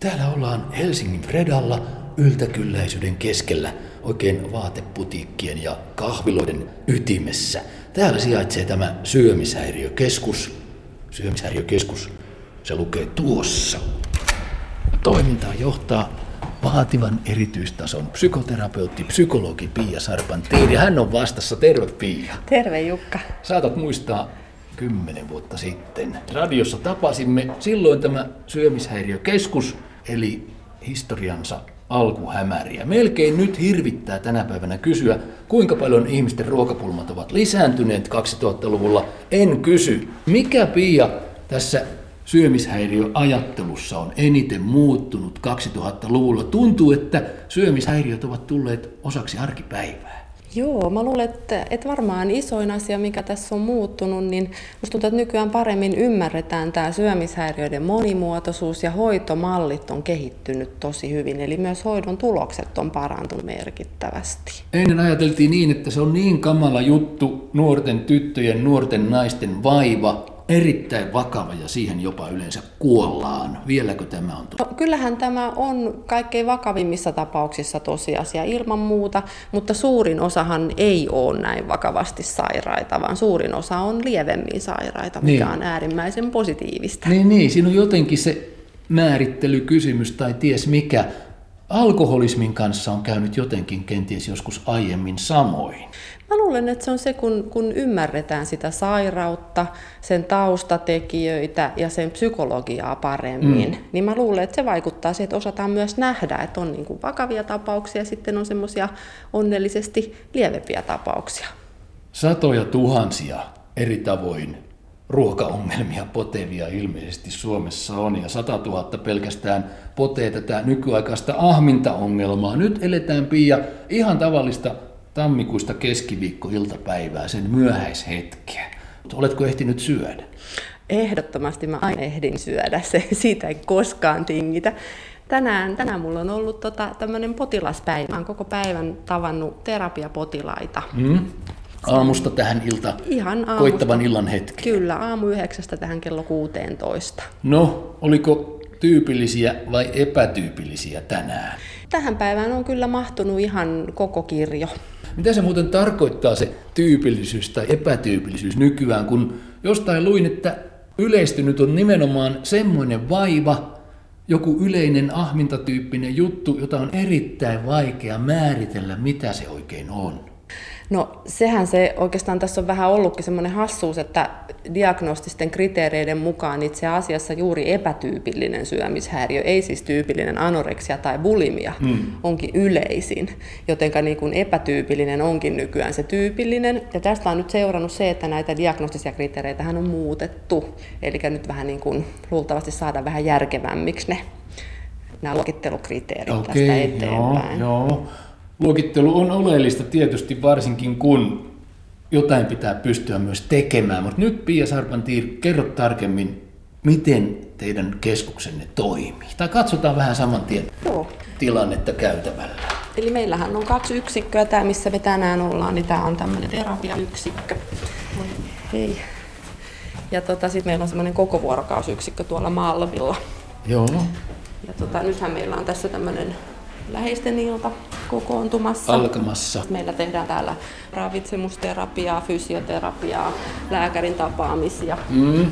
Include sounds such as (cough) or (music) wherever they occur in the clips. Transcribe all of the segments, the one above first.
Täällä ollaan Helsingin Fredalla yltäkylläisyyden keskellä, oikein vaateputiikkien ja kahviloiden ytimessä. Täällä sijaitsee tämä syömishäiriökeskus. Syömishäiriökeskus, se lukee tuossa. Toimintaa johtaa vaativan erityistason psykoterapeutti, psykologi Pia Sarpantiiri. Hän on vastassa. Terve Pia. Terve Jukka. Saatat muistaa kymmenen vuotta sitten. Radiossa tapasimme silloin tämä syömishäiriökeskus, eli historiansa alkuhämäriä. Melkein nyt hirvittää tänä päivänä kysyä, kuinka paljon ihmisten ruokapulmat ovat lisääntyneet 2000-luvulla. En kysy. Mikä Pia tässä syömishäiriöajattelussa on eniten muuttunut 2000-luvulla? Tuntuu, että syömishäiriöt ovat tulleet osaksi arkipäivää. Joo, mä luulen, että, että varmaan isoin asia, mikä tässä on muuttunut, niin musta tuntuu, että nykyään paremmin ymmärretään tämä syömishäiriöiden monimuotoisuus ja hoitomallit on kehittynyt tosi hyvin, eli myös hoidon tulokset on parantunut merkittävästi. Ennen ajateltiin niin, että se on niin kamala juttu, nuorten tyttöjen, nuorten naisten vaiva, erittäin vakava ja siihen jopa yleensä kuollaan. Vieläkö tämä on no, Kyllähän tämä on kaikkein vakavimmissa tapauksissa tosiasia ilman muuta, mutta suurin osahan ei ole näin vakavasti sairaita, vaan suurin osa on lievemmin sairaita, mikä niin. on äärimmäisen positiivista. Niin, niin, siinä on jotenkin se määrittelykysymys tai ties mikä. Alkoholismin kanssa on käynyt jotenkin kenties joskus aiemmin samoin. Mä luulen, että se on se, kun, kun ymmärretään sitä sairautta, sen taustatekijöitä ja sen psykologiaa paremmin, mm. niin mä luulen, että se vaikuttaa siihen, että osataan myös nähdä, että on niin kuin vakavia tapauksia ja sitten on semmoisia onnellisesti lievempiä tapauksia. Satoja tuhansia eri tavoin ruokaongelmia potevia ilmeisesti Suomessa on, ja 100 000 pelkästään potee tätä nykyaikaista ahmintaongelmaa. Nyt eletään Pia ihan tavallista tammikuista keskiviikko-iltapäivää, sen myöhäishetkeä. Oletko ehtinyt syödä? Ehdottomasti mä aina ehdin syödä, se, siitä ei koskaan tingitä. Tänään, tänään mulla on ollut tota, tämmöinen potilaspäivä. Mä oon koko päivän tavannut terapiapotilaita. Mm. Aamusta tähän ilta, Ihan aamusta. koittavan illan hetki. Kyllä, aamu yhdeksästä tähän kello 16. No, oliko tyypillisiä vai epätyypillisiä tänään? Tähän päivään on kyllä mahtunut ihan koko kirjo. Mitä se muuten tarkoittaa se tyypillisyys tai epätyypillisyys nykyään, kun jostain luin, että yleistynyt on nimenomaan semmoinen vaiva, joku yleinen ahmintatyyppinen juttu, jota on erittäin vaikea määritellä, mitä se oikein on. No sehän se oikeastaan tässä on vähän ollutkin semmoinen hassuus, että diagnostisten kriteereiden mukaan itse asiassa juuri epätyypillinen syömishäiriö, ei siis tyypillinen anoreksia tai bulimia, mm. onkin yleisin. Jotenka niin kuin epätyypillinen onkin nykyään se tyypillinen. Ja tästä on nyt seurannut se, että näitä diagnostisia kriteereitä on muutettu. Eli nyt vähän niin kuin luultavasti saada vähän järkevämmiksi ne nämä luokittelukriteerit okay, tästä eteenpäin. Joo, joo. Luokittelu on oleellista tietysti varsinkin kun jotain pitää pystyä myös tekemään, mutta nyt Pia Sarpantiir, kerro tarkemmin, miten teidän keskuksenne toimii. Tai katsotaan vähän saman tien Joo. tilannetta käytävällä. Eli meillähän on kaksi yksikköä. Tämä, missä me tänään ollaan, niin tämä on tämmöinen terapiayksikkö. Hei. Ja tota, sitten meillä on semmoinen koko vuorokausyksikkö tuolla Malmilla. Joo. Ja tota, nythän meillä on tässä tämmöinen läheisten ilta kokoontumassa. Alkamassa. Meillä tehdään täällä ravitsemusterapiaa, fysioterapiaa, lääkärin tapaamisia. Mm.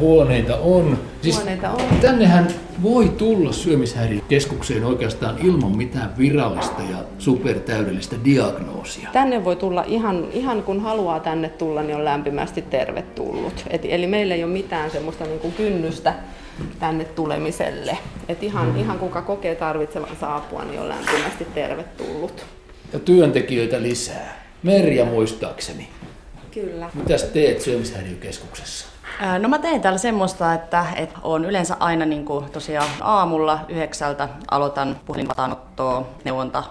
Huoneita on. Siis Huoneita on. Tännehän voi tulla syömishäiriökeskukseen oikeastaan ilman mitään virallista ja supertäydellistä diagnoosia. Tänne voi tulla ihan, ihan kun haluaa tänne tulla, niin on lämpimästi tervetullut. Et, eli meillä ei ole mitään semmoista niin kuin kynnystä tänne tulemiselle. Et ihan, mm. ihan kuka kokee tarvitsevan saapua, niin on lämpimästi tervetullut. Ja työntekijöitä lisää. Merja muistaakseni. Kyllä. Mitäs teet syömishäiriökeskuksessa? No mä teen täällä semmoista, että, että on yleensä aina niin kuin tosiaan aamulla yhdeksältä aloitan puhelinvastaanottoa, neuvonta,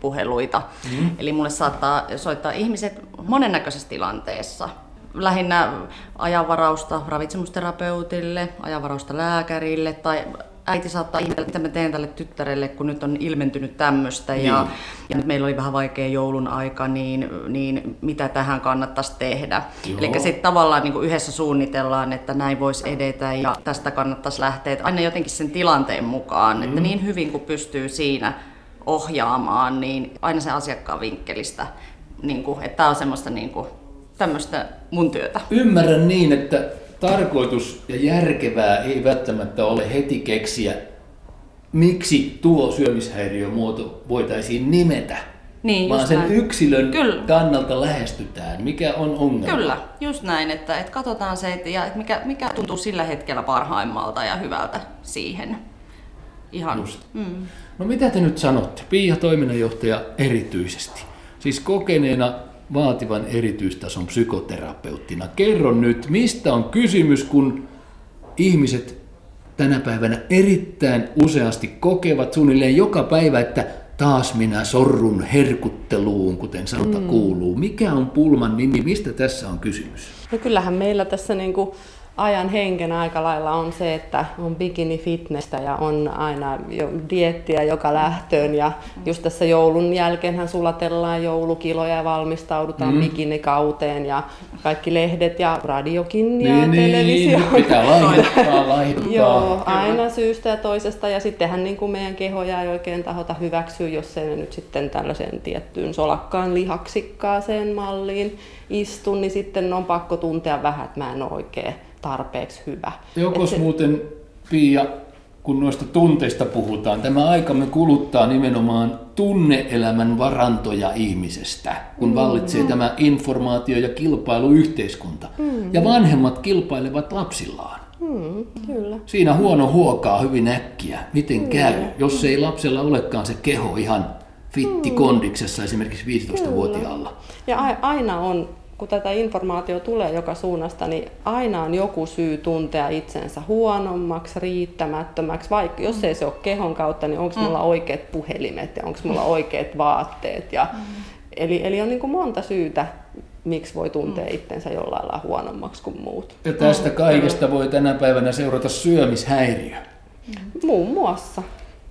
puheluita. Mm. Eli mulle saattaa soittaa ihmiset monennäköisessä tilanteessa lähinnä ajanvarausta ravitsemusterapeutille, ajanvarausta lääkärille tai äiti saattaa ihmetellä, mitä mä teen tälle tyttärelle, kun nyt on ilmentynyt tämmöistä. Niin. Ja, ja nyt meillä oli vähän vaikea joulun aika, niin, niin mitä tähän kannattaisi tehdä. Eli sitten tavallaan niin yhdessä suunnitellaan, että näin voisi edetä ja tästä kannattaisi lähteä. Että aina jotenkin sen tilanteen mukaan, mm. että niin hyvin kuin pystyy siinä ohjaamaan, niin aina se asiakkaan vinkkelistä. Niin kuin, että tämä on semmoista niin kuin, tämmöistä mun työtä. Ymmärrän niin, että tarkoitus ja järkevää ei välttämättä ole heti keksiä, miksi tuo syömishäiriömuoto voitaisiin nimetä. Niin, vaan sen näin. yksilön Kyllä. kannalta lähestytään. Mikä on ongelma? Kyllä, just näin, että, että katsotaan se, että, ja, että mikä, mikä tuntuu sillä hetkellä parhaimmalta ja hyvältä siihen. Ihan. Just. Mm. No mitä te nyt sanotte, Pia toiminnanjohtaja erityisesti? Siis kokeneena vaativan erityistason psykoterapeuttina. Kerro nyt, mistä on kysymys, kun ihmiset tänä päivänä erittäin useasti kokevat suunnilleen joka päivä, että taas minä sorrun herkutteluun, kuten sanota mm. kuuluu. Mikä on pulman nimi? Mistä tässä on kysymys? No kyllähän meillä tässä niin kuin ajan henken aika lailla on se, että on bikini fitnessä ja on aina jo diettiä joka lähtöön ja just tässä joulun jälkeenhän sulatellaan joulukiloja ja valmistaudutaan mm. bikinikauteen ja kaikki lehdet ja radiokin ja niin, televisio. Niin, pitää (laughs) laihduttaa, laihduttaa. Joo, aina syystä ja toisesta ja sittenhän niin kuin meidän kehoja ei oikein tahota hyväksyä, jos ei ne nyt sitten tällaiseen tiettyyn solakkaan lihaksikkaaseen malliin istu, niin sitten on pakko tuntea vähän, että mä en ole oikein tarpeeksi hyvä. Jokos se... muuten, Pia, kun noista tunteista puhutaan, tämä aikamme kuluttaa nimenomaan tunneelämän varantoja ihmisestä, kun mm, vallitsee mm. tämä informaatio- ja kilpailuyhteiskunta. Mm. Ja vanhemmat kilpailevat lapsillaan. Mm, kyllä. Siinä huono huokaa hyvin äkkiä. Miten mm. käy, jos ei lapsella olekaan se keho ihan fitti kondiksessa esimerkiksi 15-vuotiaalla? Ja aina on kun tätä informaatio tulee joka suunnasta, niin aina on joku syy tuntea itsensä huonommaksi, riittämättömäksi, vaikka jos ei se ole kehon kautta, niin onko mm. mulla oikeat puhelimet ja onko mulla oikeat vaatteet. Ja, mm. eli, eli on niin kuin monta syytä, miksi voi tuntea mm. itsensä jollain lailla huonommaksi kuin muut. Ja tästä kaikesta voi tänä päivänä seurata syömishäiriö. Muun muassa.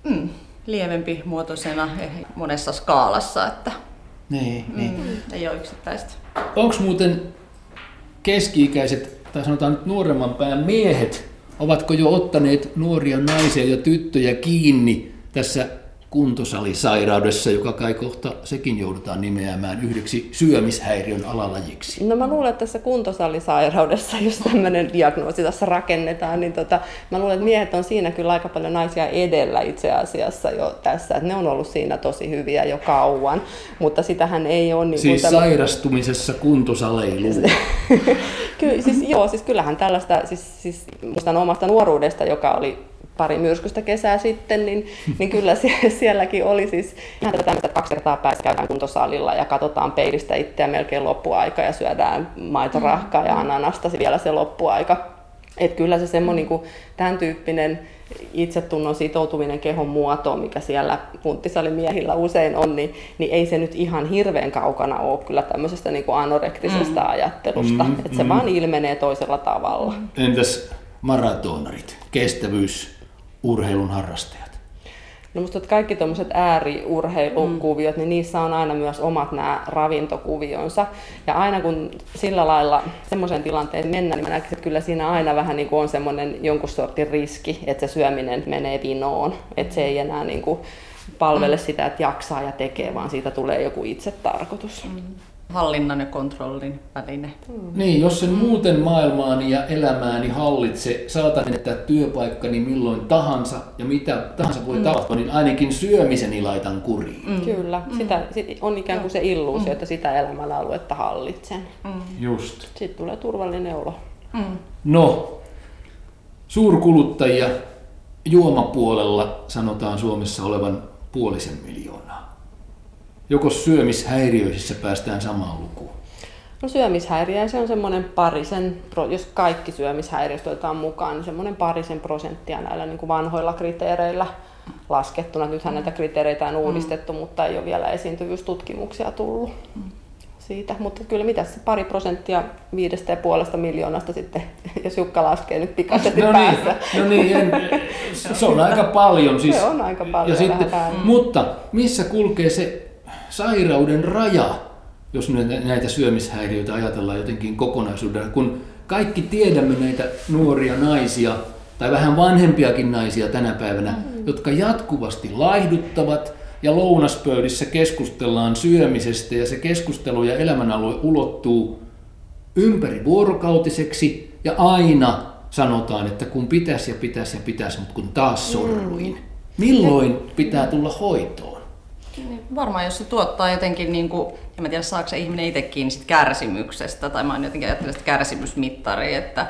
Mm. Lievempi muotoisena monessa skaalassa, että niin, mm. niin. Ei ole yksittäistä. Onko muuten keski-ikäiset, tai sanotaan nyt nuoremman pään miehet, ovatko jo ottaneet nuoria naisia ja tyttöjä kiinni tässä kuntosalisairaudessa, joka kai kohta sekin joudutaan nimeämään yhdeksi syömishäiriön alalajiksi? No mä luulen, että tässä kuntosalisairaudessa, jos tämmöinen diagnoosi tässä rakennetaan, niin tota, mä luulen, että miehet on siinä kyllä aika paljon naisia edellä itse asiassa jo tässä, että ne on ollut siinä tosi hyviä jo kauan, mutta sitähän ei ole... Niin siis tämä... sairastumisessa kuntosaleilu. (laughs) Ky- siis, joo, siis kyllähän tällaista, siis, siis muistan omasta nuoruudesta, joka oli pari myrskystä kesää sitten, niin, niin kyllä (laughs) sielläkin oli siis ihan tätä, että kaksi kertaa päässä käydään kuntosalilla ja katsotaan peilistä itseä melkein loppuaika ja syödään maitorahkaa ja ananasta vielä se loppuaika. Että kyllä se semmoinen niin tämän tyyppinen itsetunnon sitoutuminen kehon muotoon, mikä siellä punttisalimiehillä usein on, niin, niin ei se nyt ihan hirveän kaukana ole kyllä tämmöisestä niin kuin anorektisesta mm. ajattelusta. Mm, että se mm. vaan ilmenee toisella tavalla. Entäs maratonarit, kestävyys, urheilun harrastajat? No musta että kaikki tuommoiset ääriurheilukuviot, mm. niin niissä on aina myös omat nämä ravintokuvionsa. Ja aina kun sillä lailla semmoisen tilanteen mennään, niin mä näkisin, että kyllä siinä aina vähän niin kuin on semmoinen jonkun sortin riski, että se syöminen menee vinoon. Että se ei enää niin kuin palvele mm. sitä, että jaksaa ja tekee, vaan siitä tulee joku itse tarkoitus. Mm hallinnan ja kontrollin väline. Mm. Niin, jos sen muuten maailmaani ja elämääni hallitse, saatan menettää työpaikkani milloin tahansa ja mitä tahansa voi mm. tapahtua, niin ainakin syömiseni laitan kuriin. Mm. Kyllä, mm. sitä, sit on ikään kuin se illuusio, mm. että sitä elämällä aluetta hallitsen. Mm. Just. Sitten tulee turvallinen olo. Mm. No, suurkuluttajia juomapuolella sanotaan Suomessa olevan puolisen miljoonaa. Joko syömishäiriöissä päästään samaan lukuun? No syömishäiriö, se on semmoinen parisen, jos kaikki syömishäiriöt otetaan mukaan, niin semmoinen parisen prosenttia näillä niin kuin vanhoilla kriteereillä laskettuna. Nythän näitä kriteereitä on uudistettu, mm. mutta ei ole vielä esiintyvyystutkimuksia tullut. siitä. Mutta kyllä mitä se pari prosenttia viidestä ja puolesta miljoonasta sitten, (laughs) jos Jukka laskee nyt pikaisesti no päässä. Niin, no niin, en, se on aika paljon. (laughs) Siis, Se on aika paljon, Ja sitten, päälle. mutta missä kulkee se sairauden raja, jos näitä- näitä syömishäiriöitä ajatellaan jotenkin kokonaisuudella, kun kaikki tiedämme näitä nuoria naisia, tai vähän vanhempiakin naisia tänä päivänä, Mm. jotka jatkuvasti laihduttavat ja lounaspöydissä keskustellaan syömisestä ja se keskustelu ja elämänalue ulottuu ympäri vuorokautiseksi ja aina sanotaan, että kun pitäisi ja pitäisi ja pitäisi, mutta kun taas sorruin. Milloin pitää tulla hoitoon? Niin, Varmaan jos se tuottaa jotenkin, niin kuin, en mä tiedä saako se ihminen itse kiinni sit kärsimyksestä, tai mä oon jotenkin ajatellut sitä kärsimysmittaria, että,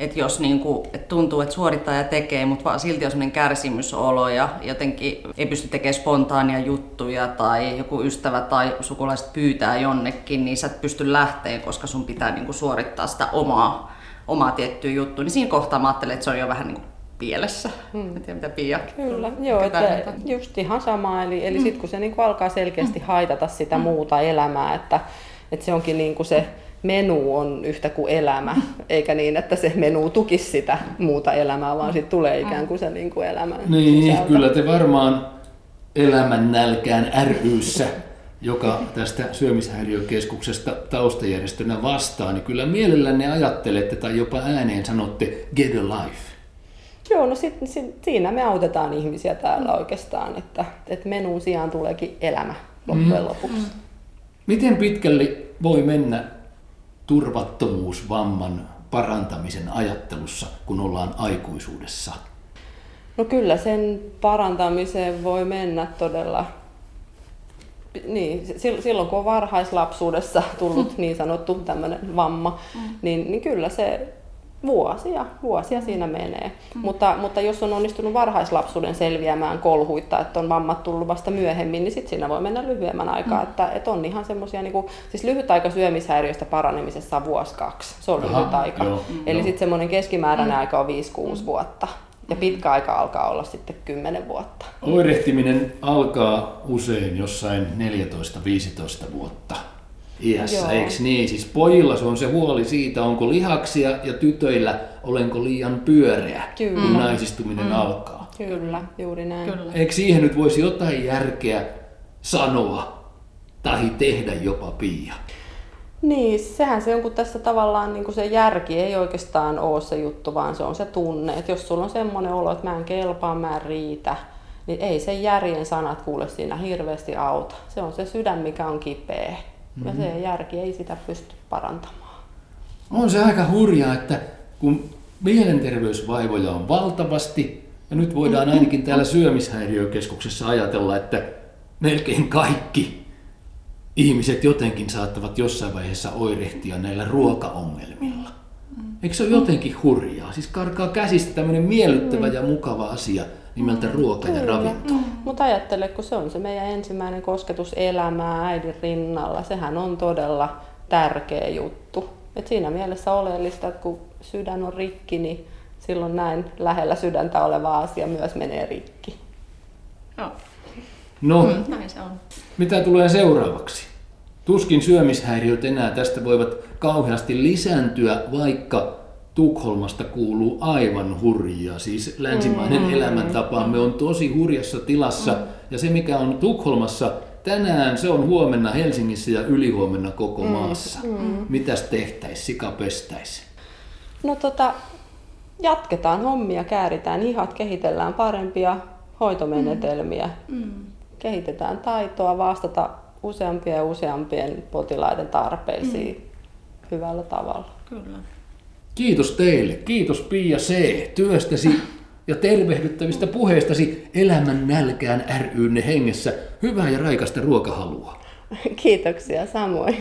että jos niin kuin, että tuntuu, että suorittaja tekee, mutta vaan silti on sellainen kärsimysolo ja jotenkin ei pysty tekemään spontaania juttuja tai joku ystävä tai sukulaiset pyytää jonnekin, niin sä et pysty lähteä, koska sun pitää niin kuin, suorittaa sitä omaa, omaa tiettyä juttua. Niin siinä kohtaa mä ajattelen, että se on jo vähän niin kuin pielessä. Hmm. En tiedä mitä Pia. Kyllä, joo, Ketään että just ihan sama. Eli, eli sitten kun se niinku alkaa selkeästi haitata sitä muuta elämää, että, että se onkin niinku se menu on yhtä kuin elämä, eikä niin, että se menu tukisi sitä muuta elämää, vaan sitten tulee ikään kuin se niinku elämän Niin, sisältö. kyllä te varmaan elämän nälkään ryssä, joka tästä syömishäiriökeskuksesta taustajärjestönä vastaa, niin kyllä mielellänne ajattelette tai jopa ääneen sanotte get a life. Joo, no sit, sit, siinä me autetaan ihmisiä täällä oikeastaan, että, että menun sijaan tuleekin elämä loppujen lopuksi. Miten pitkälle voi mennä turvattomuusvamman parantamisen ajattelussa, kun ollaan aikuisuudessa? No kyllä sen parantamiseen voi mennä todella, niin, sil- silloin kun on varhaislapsuudessa tullut (laughs) niin sanottu tämmöinen vamma, niin, niin kyllä se vuosia, vuosia siinä menee. Mutta, mutta jos on onnistunut varhaislapsuuden selviämään kolhuitta, että on vammat tullut vasta myöhemmin, niin sitten siinä voi mennä lyhyemmän aikaa. Että, että on ihan semmoisia, niin kuin, siis lyhyt aika syömishäiriöistä paranemisessa on vuosi kaksi, se on Aha, lyhyt aika. joo, Eli sitten semmoinen keskimääräinen aika on 5-6 vuotta. Ja pitkä aika alkaa olla sitten 10 vuotta. Oirehtiminen alkaa usein jossain 14-15 vuotta iässä, Joo. eikö niin? Siis pojilla se on se huoli siitä, onko lihaksia ja tytöillä olenko liian pyöreä, Kyllä. kun naisistuminen alkaa. Kyllä, juuri näin. Kyllä. Eikö siihen nyt voisi jotain järkeä sanoa tai tehdä jopa Pia? Niin, sehän se on, kun tässä tavallaan niin kuin se järki ei oikeastaan ole se juttu, vaan se on se tunne. Että jos sulla on semmoinen olo, että mä en kelpaa, mä en riitä, niin ei se järjen sanat kuule siinä hirveästi auta. Se on se sydän, mikä on kipeä. Ja se järki ei sitä pysty parantamaan. On se aika hurjaa, että kun mielenterveysvaivoja on valtavasti, ja nyt voidaan ainakin täällä syömishäiriökeskuksessa ajatella, että melkein kaikki ihmiset jotenkin saattavat jossain vaiheessa oirehtia näillä ruokaongelmilla. Eikö se ole jotenkin hurjaa? Siis karkaa käsistä tämmöinen miellyttävä ja mukava asia nimeltä ruoka ja ravinto. Mutta ajattele, kun se on se meidän ensimmäinen kosketus elämää äidin rinnalla, sehän on todella tärkeä juttu. Et siinä mielessä oleellista, että kun sydän on rikki, niin silloin näin lähellä sydäntä oleva asia myös menee rikki. Joo, No, mm, näin se on. Mitä tulee seuraavaksi? Tuskin syömishäiriöt enää tästä voivat kauheasti lisääntyä, vaikka Tukholmasta kuuluu aivan hurjia. Siis länsimainen mm. elämäntapaamme on tosi hurjassa tilassa. Mm. Ja se, mikä on Tukholmassa tänään, se on huomenna Helsingissä ja ylihuomenna koko mm. maassa. Mm. Mitäs tehtäis, sika pestäis? No tota, jatketaan hommia, kääritään hihat, kehitellään parempia hoitomenetelmiä. Mm. Kehitetään taitoa vastata useampien ja useampien potilaiden tarpeisiin mm. hyvällä tavalla. Kyllä. Kiitos teille. Kiitos Pia C. työstäsi ja tervehdyttävistä puheistasi Elämän nälkään rynne hengessä. Hyvää ja raikasta ruokahalua. Kiitoksia samoin.